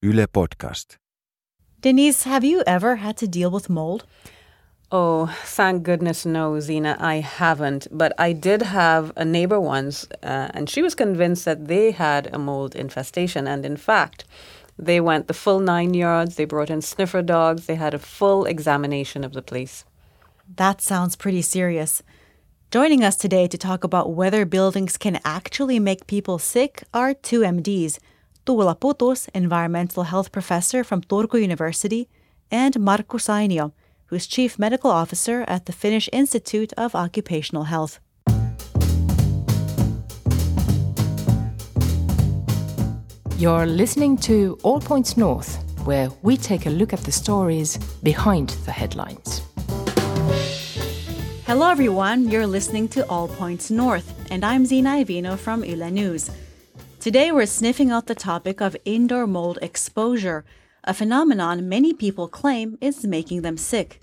Yle Podcast. Denise, have you ever had to deal with mold? Oh, thank goodness no, Zina, I haven't. But I did have a neighbor once, uh, and she was convinced that they had a mold infestation. And in fact, they went the full nine yards. They brought in sniffer dogs. They had a full examination of the place. That sounds pretty serious. Joining us today to talk about whether buildings can actually make people sick are two MDs Tuula Putus, environmental health professor from Turku University, and Markku Sainio, who's chief medical officer at the Finnish Institute of Occupational Health. You're listening to All Points North, where we take a look at the stories behind the headlines. Hello, everyone. You're listening to All Points North, and I'm Zina Iovino from Yle News. Today, we're sniffing out the topic of indoor mold exposure, a phenomenon many people claim is making them sick.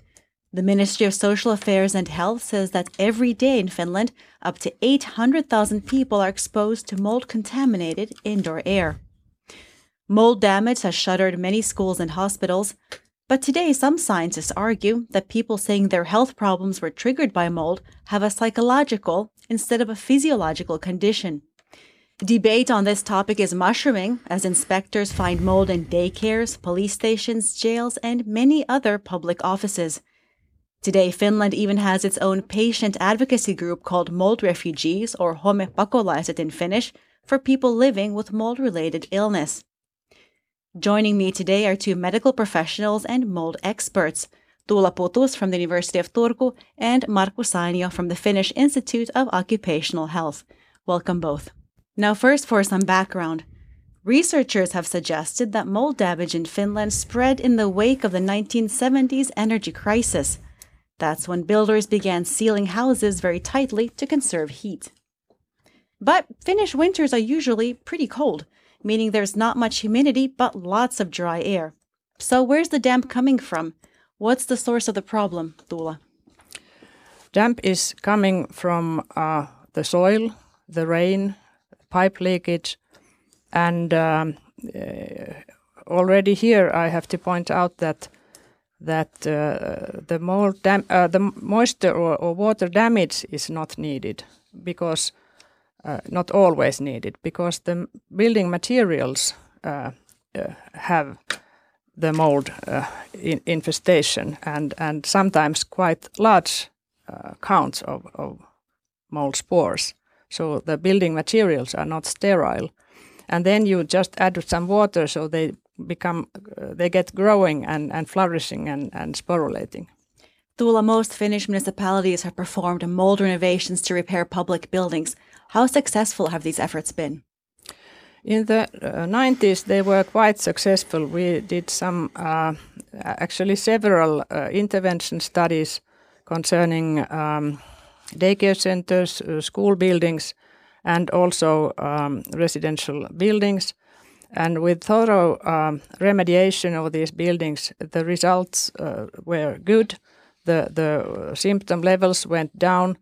The Ministry of Social Affairs and Health says that every day in Finland, up to 800,000 people are exposed to mold contaminated indoor air. Mold damage has shuttered many schools and hospitals, but today some scientists argue that people saying their health problems were triggered by mold have a psychological instead of a physiological condition. Debate on this topic is mushrooming as inspectors find mold in daycares, police stations, jails, and many other public offices. Today, Finland even has its own patient advocacy group called Mold Refugees, or Homepakolaiset in Finnish, for people living with mold related illness. Joining me today are two medical professionals and mold experts, Tuula Putus from the University of Turku and Markku Sainio from the Finnish Institute of Occupational Health. Welcome both. Now, first, for some background. Researchers have suggested that mold damage in Finland spread in the wake of the 1970s energy crisis. That's when builders began sealing houses very tightly to conserve heat. But Finnish winters are usually pretty cold, meaning there's not much humidity but lots of dry air. So, where's the damp coming from? What's the source of the problem, Tuula? Damp is coming from uh, the soil, the rain, pipe leakage, and um, uh, already here I have to point out that that uh, the, uh, the moisture or, or, water damage is not needed because uh, not always needed because the building materials uh, uh, have the mold in infestation and, and sometimes quite large counts of, of mold spores. So the building materials are not sterile. And then you just add some water so they become, uh, they get growing and, and flourishing and, and sporulating. Tuula, most Finnish municipalities have performed mold renovations to repair public buildings. How successful have these efforts been? In the uh, 90s, they were quite successful. We did some, uh, actually, several uh, intervention studies concerning um, daycare centers, uh, school buildings, and also um, residential buildings. And with thorough um, remediation of these buildings, the results uh, were good. The, the symptom levels went down,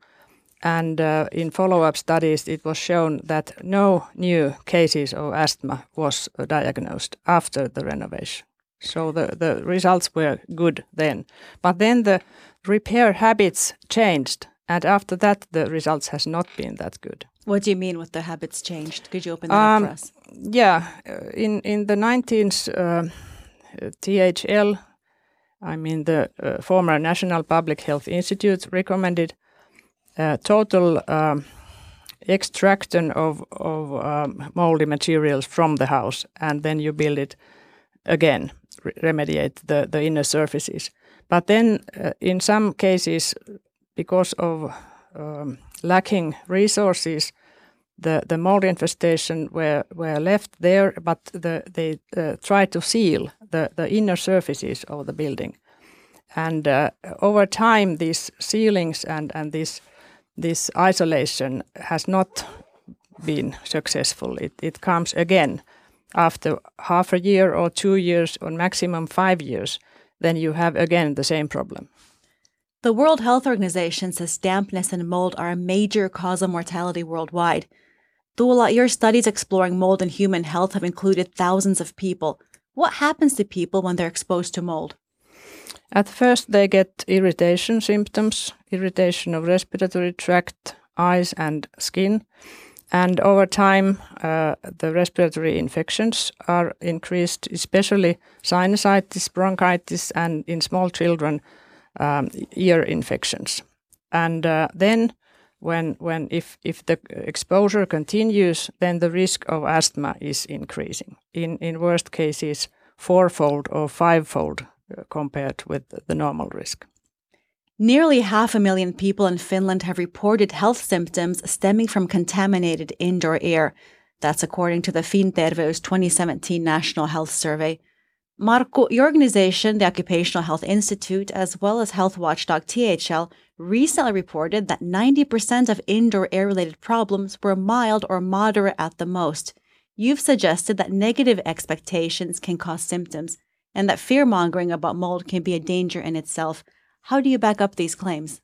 and uh, in follow-up studies, it was shown that no new cases of asthma was diagnosed after the renovation. So the, the results were good then. But then the repair habits changed and after that, the results has not been that good. What do you mean with the habits changed? Could you open that um, up for us? Yeah, uh, in in the 19th, uh, THL, I mean the uh, former National Public Health Institute, recommended uh, total um, extraction of of um, moldy materials from the house, and then you build it again, re remediate the the inner surfaces. But then, uh, in some cases, because of um, lacking resources, the, the mold infestation were, were left there, but the, they uh, tried to seal the, the inner surfaces of the building. And uh, over time, these sealings and, and this, this isolation has not been successful. It, it comes again after half a year or two years or maximum five years, then you have again the same problem. The World Health Organization says dampness and mold are a major cause of mortality worldwide. Tuula, your studies exploring mold and human health have included thousands of people. What happens to people when they're exposed to mold? At first, they get irritation symptoms, irritation of respiratory tract, eyes, and skin. And over time, uh, the respiratory infections are increased, especially sinusitis, bronchitis, and in small children, um, ear infections. And uh, then, when, when if, if the exposure continues, then the risk of asthma is increasing. In, in worst cases, fourfold or fivefold uh, compared with the normal risk. Nearly half a million people in Finland have reported health symptoms stemming from contaminated indoor air. That's according to the Finterveys 2017 National Health Survey. Markku, your organization, the Occupational Health Institute, as well as health watchdog THL, recently reported that 90% of indoor air related problems were mild or moderate at the most. You've suggested that negative expectations can cause symptoms and that fear mongering about mold can be a danger in itself. How do you back up these claims?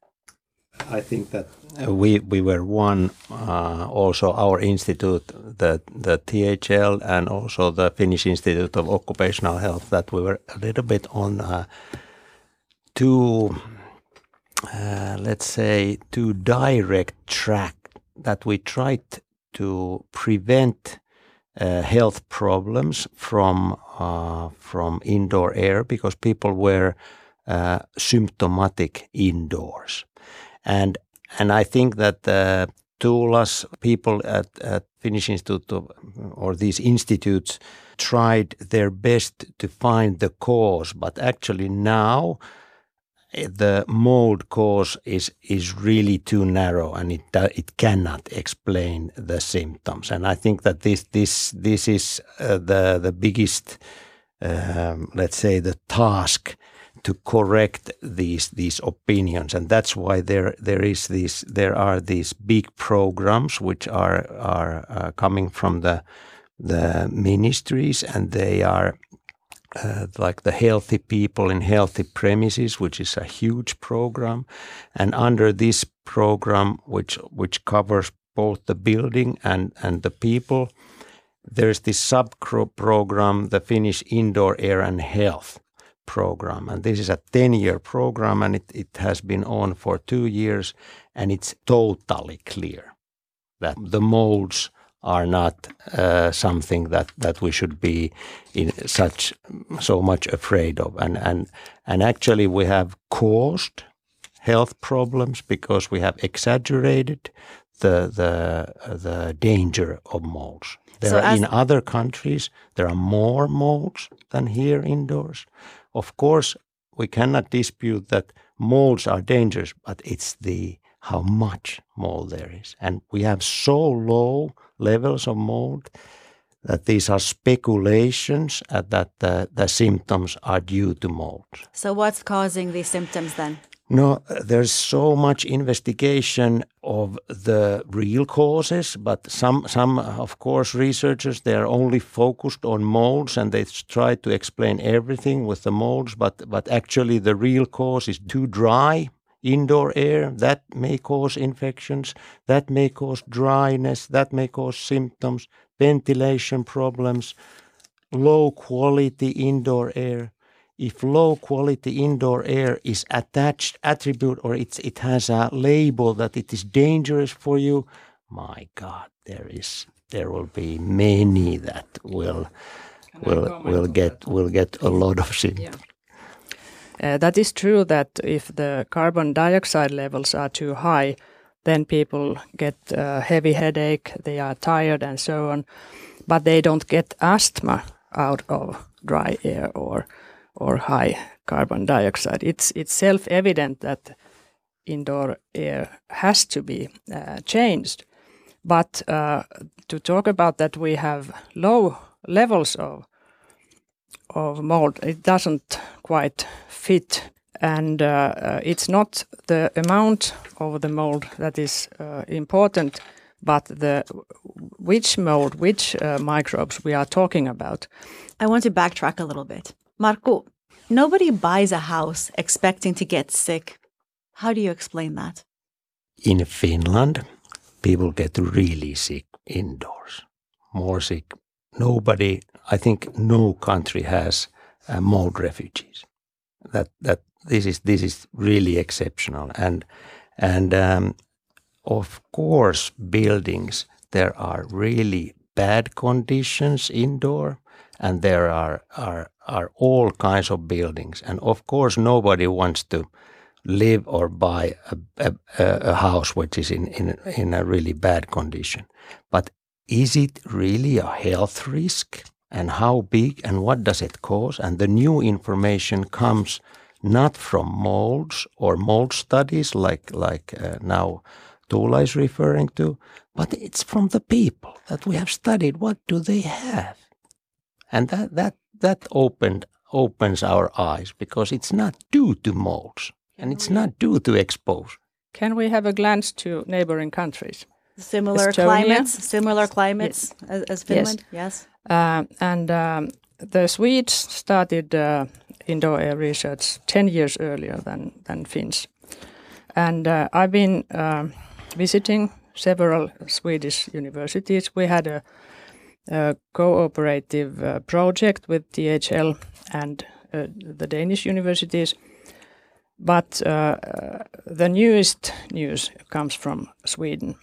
I think that we we were one uh, also our institute the the THL and also the Finnish Institute of Occupational Health that we were a little bit on uh, too uh, let's say too direct track that we tried to prevent uh, health problems from uh, from indoor air because people were uh, symptomatic indoors. And and I think that uh, Tuulas people at, at Finnish Institute of, or these institutes tried their best to find the cause, but actually now eh, the mold cause is is really too narrow and it it cannot explain the symptoms. And I think that this this this is uh, the the biggest um, let's say the task to correct these these opinions, and that's why there there is these there are these big programs which are are uh, coming from the the ministries, and they are uh, like the healthy people in healthy premises, which is a huge program, and under this program, which which covers both the building and and the people, there's this sub program, the Finnish Indoor Air and Health, program. And this is a 10 year program and it, it has been on for two years. And it's totally clear that the molds are not uh, something that, that we should be in such so much afraid of. And, and, and actually, we have caused health problems because we have exaggerated the, the, the danger of molds. There So are, in other countries, there are more molds than here indoors. Of course, we cannot dispute that molds are dangerous, but it's the how much mold there is. And we have so low levels of mold that these are speculations uh, that the, the symptoms are due to mold. So, what's causing these symptoms then? No, there's so much investigation of the real causes, but some, some, of course, researchers they are only focused on molds and they try to explain everything with the molds. But, but actually, the real cause is too dry indoor air. That may cause infections. That may cause dryness. That may cause symptoms, ventilation problems, low quality indoor air if low quality indoor air is attached attribute or it's it has a label that it is dangerous for you my god there is there will be many that will will will get will get a lot of symptoms Uh, that is true that if the carbon dioxide levels are too high, then people get uh, heavy headache, they are tired, and so on. But they don't get asthma out of dry air or or high carbon dioxide. It's it's self evident that indoor air has to be uh, changed. But uh, to talk about that, we have low levels of of mold. It doesn't quite fit, and uh, uh, it's not the amount of the mold that is uh, important, but the which mold, which uh, microbes we are talking about. I want to backtrack a little bit. Markku, nobody buys a house expecting to get sick. How do you explain that? in finland people get really sick indoors more sick nobody, I think, no country has uh, mold refugees. That that this is this is really exceptional, and and um, of course, buildings there are really bad conditions indoor, and there are are are all kinds of buildings, and of course, nobody wants to live or buy a, a, a house which is in, in in a really bad condition. But is it really a health risk? And how big and what does it cause? And the new information comes not from molds or mold studies like like uh, now Tuula is referring to, but it's from the people that we have studied. What do they have? And that that that opened opens our eyes because it's not due to molds and it's not due to exposure. Can we have a glance to neighboring countries? Similar Estonia? climates, similar climates as, as Finland. Yes. Uh, and um, the Swedes started uh, indoor air research 10 years earlier than, than Finns. And uh, I've been um visiting several Swedish universities. We had a, a cooperative uh, project with THL and uh, the Danish universities. But uh, uh, the newest news comes from Sweden.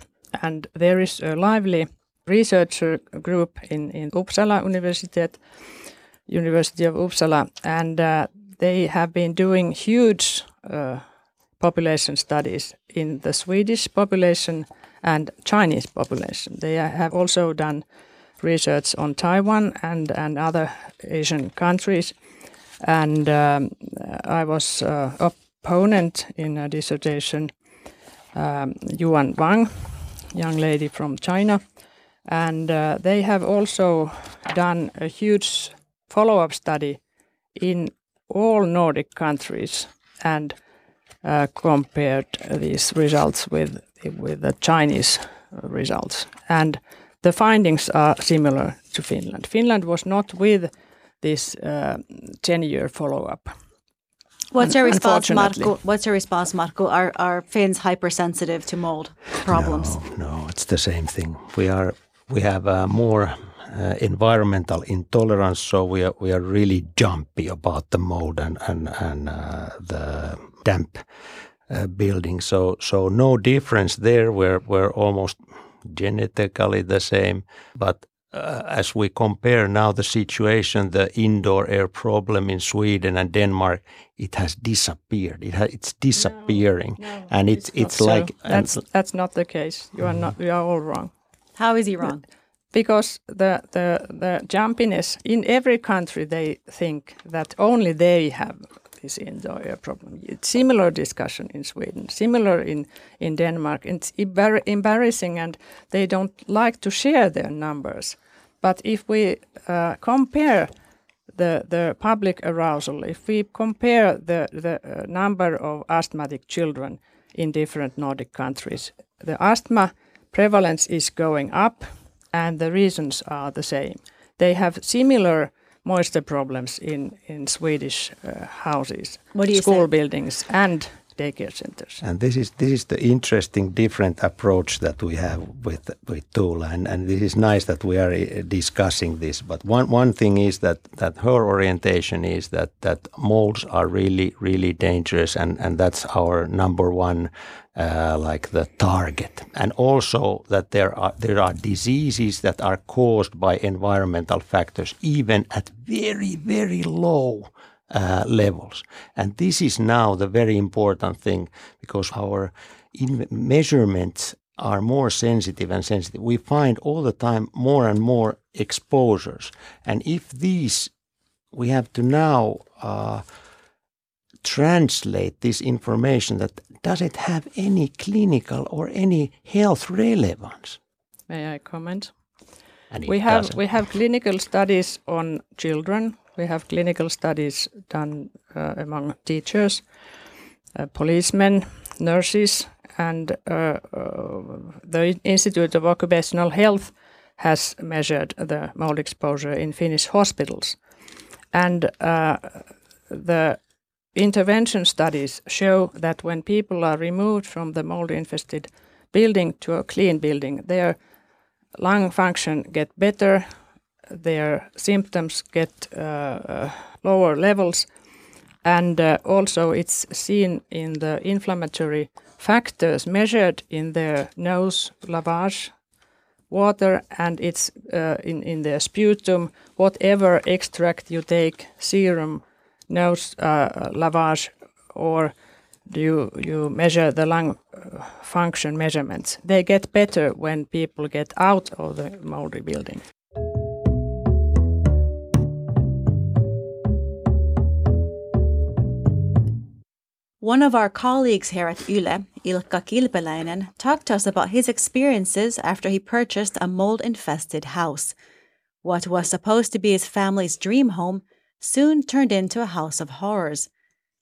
And there is a lively researcher group in, in Uppsala Universitet, University of Uppsala, and uh, they have been doing huge uh, population studies in the Swedish population and Chinese population. They have also done research on Taiwan and, and other Asian countries. And um, I was uh, opponent in a dissertation, um, Yuan Wang, young lady from China. And uh, they have also done a huge follow-up study in all Nordic countries and uh, compared these results with with the Chinese results, and the findings are similar to Finland. Finland was not with this ten-year follow-up. What's your response, Marco? What's your response, Markku? Are are Finns hypersensitive to mold problems? No, no, it's the same thing. We are we have uh, more uh, environmental intolerance, so we are we are really jumpy about the mold and and and uh, the damp uh, building. So so no difference there. We're we're almost genetically the same, but. Uh, as we compare now the situation, the indoor air problem in Sweden and Denmark, it has disappeared. It ha- it's disappearing, and it's it's, not so. like and that's that's not the case. You are not. You are all wrong. How is he wrong? because the, the the jumpiness in every country they think that only they have this indoor air problem. It's similar discussion in Sweden, similar in in Denmark. It's embar- embarrassing, and they don't like to share their numbers. But if we uh, compare the the public arousal, if we compare the the uh, number of asthmatic children in different Nordic countries, the asthma prevalence is going up and the reasons are the same. They have similar moisture problems in, in Swedish uh, houses, What do you school say? buildings, and daycare centers. And this is this is the interesting different approach that we have with with Tuula, and, and this is nice that we are uh, discussing this. But one one thing is that that her orientation is that that molds are really really dangerous, and and that's our number one. Uh, like the target, and also that there are there are diseases that are caused by environmental factors, even at very very low uh, levels. And this is now the very important thing because our measurements are more sensitive and sensitive. We find all the time more and more exposures. And if these, we have to now uh, translate this information that does it have any clinical or any health relevance? May I comment? We have doesn't. we have clinical studies on children. We have clinical studies done uh, among teachers, uh, policemen, nurses, and uh, uh, the Institute of Occupational Health has measured the mold exposure in Finnish hospitals, and uh, the intervention studies show that when people are removed from the mold infested building to a clean building, their lung function get better, their symptoms get uh, uh, lower levels. And uh, also, it's seen in the inflammatory factors measured in their nose lavage water and it's uh, in, in the sputum, whatever extract you take, serum, nose uh, lavage, or you, you measure the lung function measurements. They get better when people get out of the moldy building. One of our colleagues here at Yle, Ilkka Kilpeläinen, talked to us about his experiences after he purchased a mold infested house. What was supposed to be his family's dream home soon turned into a house of horrors.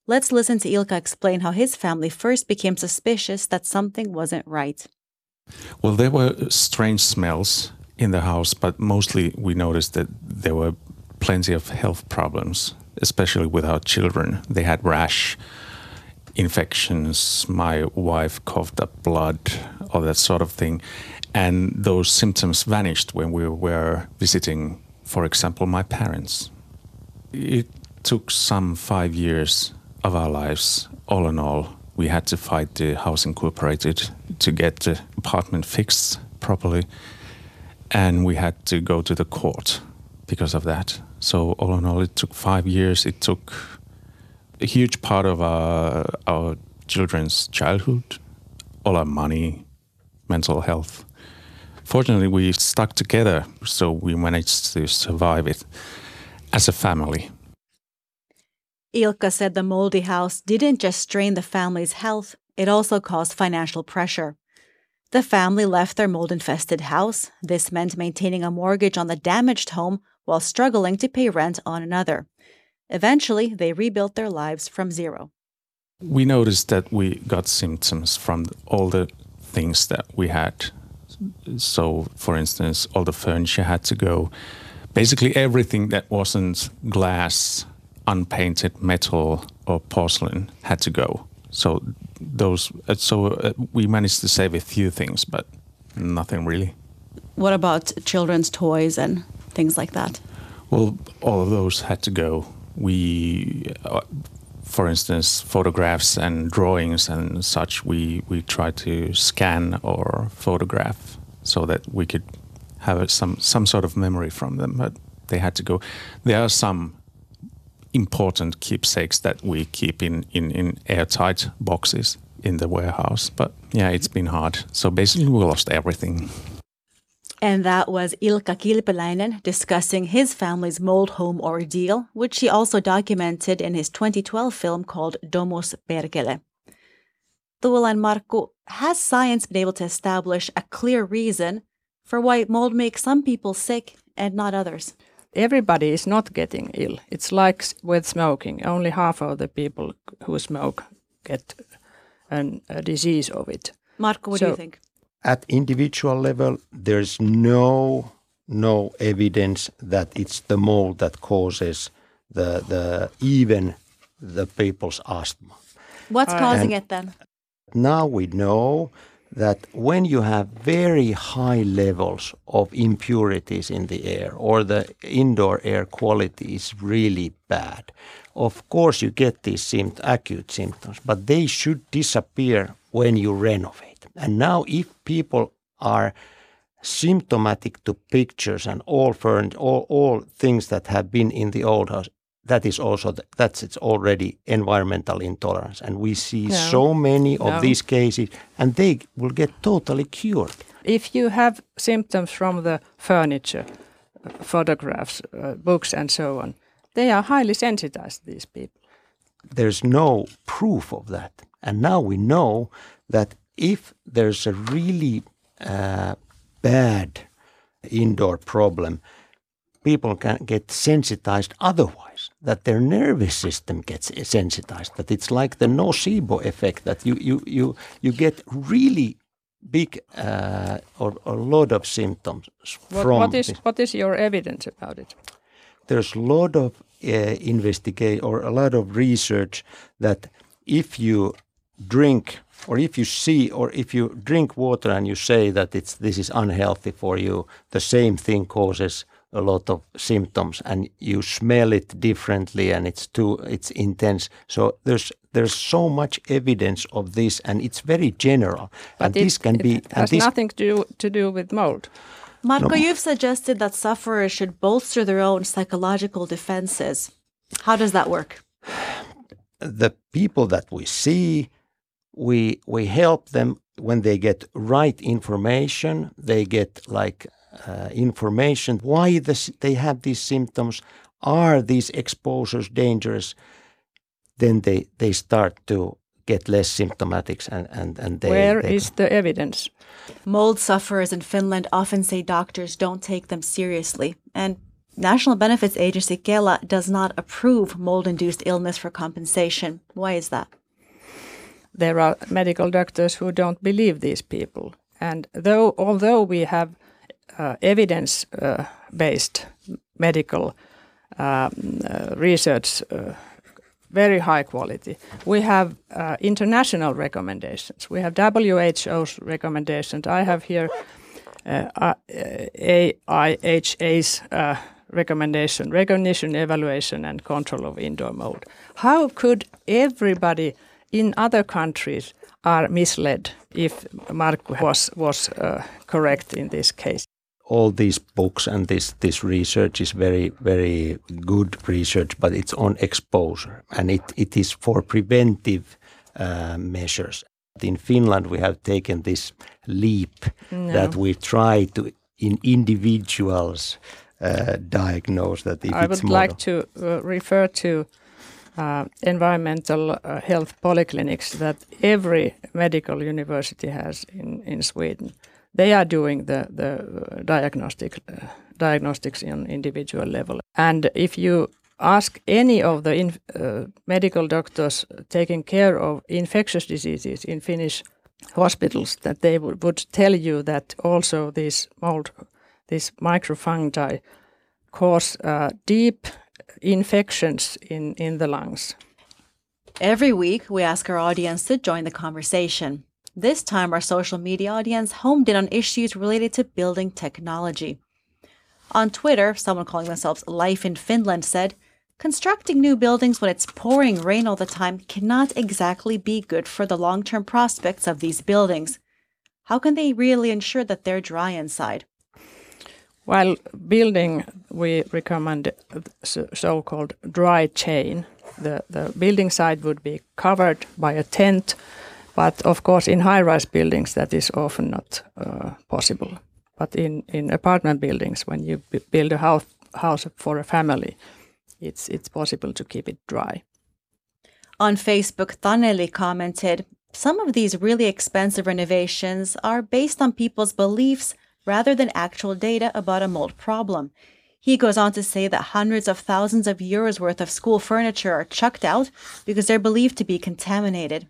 Let's listen to Ilkka explain how his family first became suspicious that something wasn't right. Well, there were strange smells in the house, but mostly we noticed that there were plenty of health problems, especially with our children. They had rash infections, my wife coughed up blood, all that sort of thing. And those symptoms vanished when we were visiting, for example, my parents. It took some five years of our lives, all in all. We had to fight the housing cooperated to get the apartment fixed properly. And we had to go to the court because of that. So, all in all, it took five years. It took a huge part of our, our children's childhood, all our money, mental health. Fortunately, we stuck together, so we managed to survive it as a family. Ilkka said the moldy house didn't just strain the family's health, it also caused financial pressure. The family left their mold infested house. This meant maintaining a mortgage on the damaged home while struggling to pay rent on another. Eventually, they rebuilt their lives from zero. We noticed that we got symptoms from all the things that we had. So, for instance, all the furniture had to go. Basically, everything that wasn't glass, unpainted metal, or porcelain had to go. So, those. Uh, so uh, we managed to save a few things, but nothing really. What about children's toys and things like that? Well, all of those had to go we, uh, for instance, photographs and drawings and such, we, we try to scan or photograph so that we could have some, some sort of memory from them. But they had to go. There are some important keepsakes that we keep in, in, in airtight boxes in the warehouse. But yeah, it's been hard. So basically, we lost everything. And that was Ilkka Kilpeläinen discussing his family's mold home ordeal, which he also documented in his 2012 film called Domus Perkele. And Markku, has science been able to establish a clear reason for why mold makes some people sick and not others? Everybody is not getting ill. It's like with smoking. Only half of the people who smoke get an, a disease of it. Marco, what so, do you think? At individual level, there's no no evidence that it's the mold that causes the the even the people's asthma. What's uh, causing it then? Now we know that when you have very high levels of impurities in the air or the indoor air quality is really bad, of course you get these sympt- acute symptoms, but they should disappear when you renovate. And now, if people are symptomatic to pictures and all furniture, all, all things that have been in the old house, that is also that's it's already environmental intolerance, and we see no. so many of these cases, and they will get totally cured. If you have symptoms from the furniture, photographs, uh, books, and so on, they are highly sensitized. These people. There's no proof of that, and now we know that if there's a really uh, bad indoor problem, people can get sensitized otherwise, that their nervous system gets sensitized, that it's like the nocebo effect, that you, you, you, you get really big uh, or a lot of symptoms what, from what is, What is your evidence about it? There's a lot of uh, investigate or a lot of research that if you drink or if you see or if you drink water and you say that it's this is unhealthy for you, the same thing causes a lot of symptoms and you smell it differently and it's too it's intense so there's there's so much evidence of this and it's very general But and it, this can it be has and this nothing to do, to do with mold. Marco, you've suggested that sufferers should bolster their own psychological defenses. How does that work? the people that we see we we help them when they get right information they get like uh, information why this, they have these symptoms are these exposures dangerous then they they start to get less symptomatics and and, and they, Where they is the evidence? Mold sufferers in Finland often say doctors don't take them seriously, and National Benefits Agency Kela does not approve mold induced illness for compensation. Why is that? There are medical doctors who don't believe these people. And though, although we have uh, evidence-based medical um, uh, research, uh, very high quality, we have uh, international recommendations. We have WHO's recommendations. I have here uh, AIHA's uh, recommendation, recognition, evaluation, and control of indoor mold. How could everybody in other countries are misled if Mark was was uh, correct in this case? all these books and this this research is very very good research, but it's on exposure and it, it is for preventive uh, measures. In Finland, we have taken this leap that we try to in individuals uh, diagnose that if I would like to uh, refer to uh, environmental uh, health polyclinics that every medical university has in, in Sweden. They are doing the, the uh, diagnostic, uh, diagnostics on individual level. And if you ask any of the uh, medical doctors taking care of infectious diseases in Finnish hospitals, that they would, would tell you that also these mold, these microfungi cause uh, deep infections in, in the lungs. Every week, we ask our audience to join the conversation. This time, our social media audience homed in on issues related to building technology. On Twitter, someone calling themselves Life in Finland said, Constructing new buildings when it's pouring rain all the time cannot exactly be good for the long term prospects of these buildings. How can they really ensure that they're dry inside? While building, we recommend so- so-called dry chain. The, the building site would be covered by a tent, but of course in high-rise buildings that is often not uh, possible. But in, in apartment buildings, when you build a house, house for a family, it's, it's possible to keep it dry. On Facebook, Taneli commented, Some of these really expensive renovations are based on people's beliefs rather than actual data about a mold problem. He goes on to say that hundreds of thousands of euros worth of school furniture are chucked out because they're believed to be contaminated.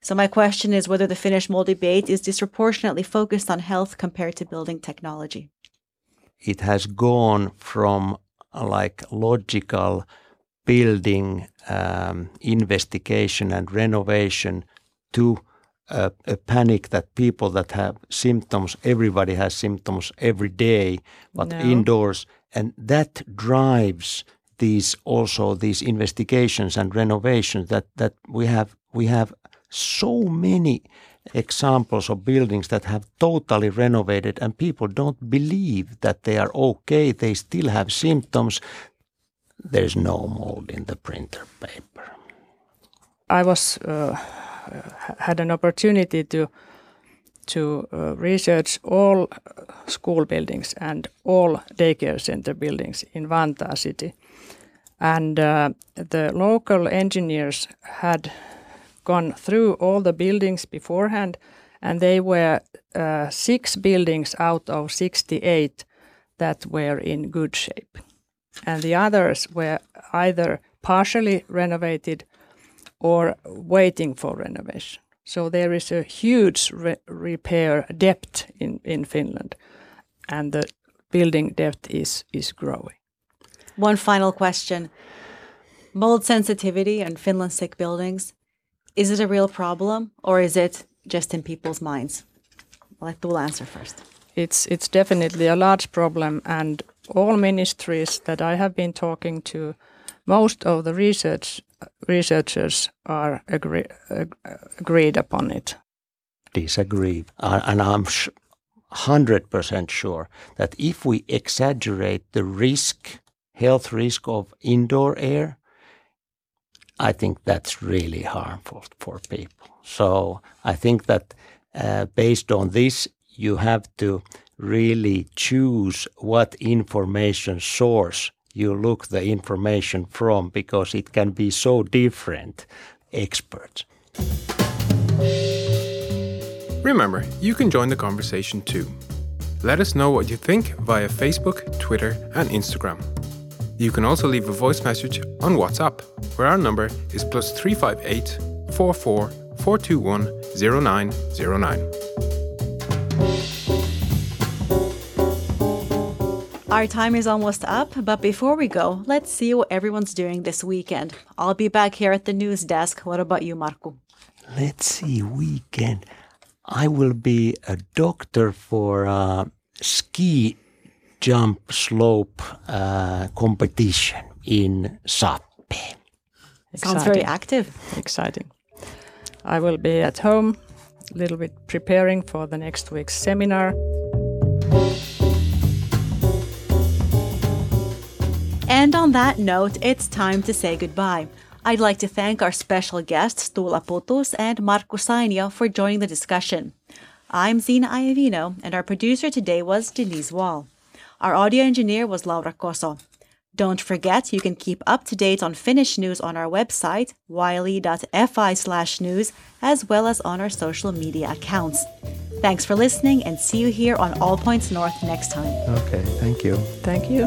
So, my question is whether the Finnish mold debate is disproportionately focused on health compared to building technology. it has gone from like logical building um, investigation and renovation to a, a panic that people that have symptoms, everybody has symptoms every day, but No. indoors, and that drives these also these investigations and renovations that that we have we have so many examples of buildings that have totally renovated and people don't believe that they are okay. They still have symptoms. There's no mold in the printer paper. I was uh, had an opportunity to to uh, research all uh, school buildings and all daycare center buildings in Vantaa city, and uh, the local engineers had gone through all the buildings beforehand, and they were uh, six buildings out of 68 that were in good shape, and the others were either partially renovated or waiting for renovation. So there is a huge re- repair debt in, in Finland, and the building debt is, is growing. One final question Mold sensitivity in Finland's sick buildings, is it a real problem or is it just in people's minds? I'll let Tuula answer first. It's, it's definitely a large problem, and all ministries that I have been talking to, most of the research researchers are agree, ag, agreed upon it. Disagree, uh, and I'm hundred percent sure that if we exaggerate the risk, health risk of indoor air, I think that's really harmful for people. So I think that uh, based on this, you have to really choose what information source you look the information from because it can be so different experts. Remember, you can join the conversation too. Let us know what you think via Facebook, Twitter, and Instagram. You can also leave a voice message on WhatsApp, where our number is plus 358 44 421 0909. Our time is almost up, but before we go, let's see what everyone's doing this weekend. I'll be back here at the news desk. What about you, Marco? Let's see, weekend. I will be a doctor for a ski jump slope uh, competition in Sappee. Sounds very active. Exciting. I will be at home, a little bit preparing for the next week's seminar. And on that note, it's time to say goodbye. I'd like to thank our special guests, Tuula Putus and Markku Sainio, for joining the discussion. I'm Zina Iovino, and our producer today was Denise Wall. Our audio engineer was Laura Koso. Don't forget you can keep up to date on Finnish news on our website, yle.fi slash news, as well as on our social media accounts. Thanks for listening and see you here on All Points North next time. Okay, thank you. Thank you.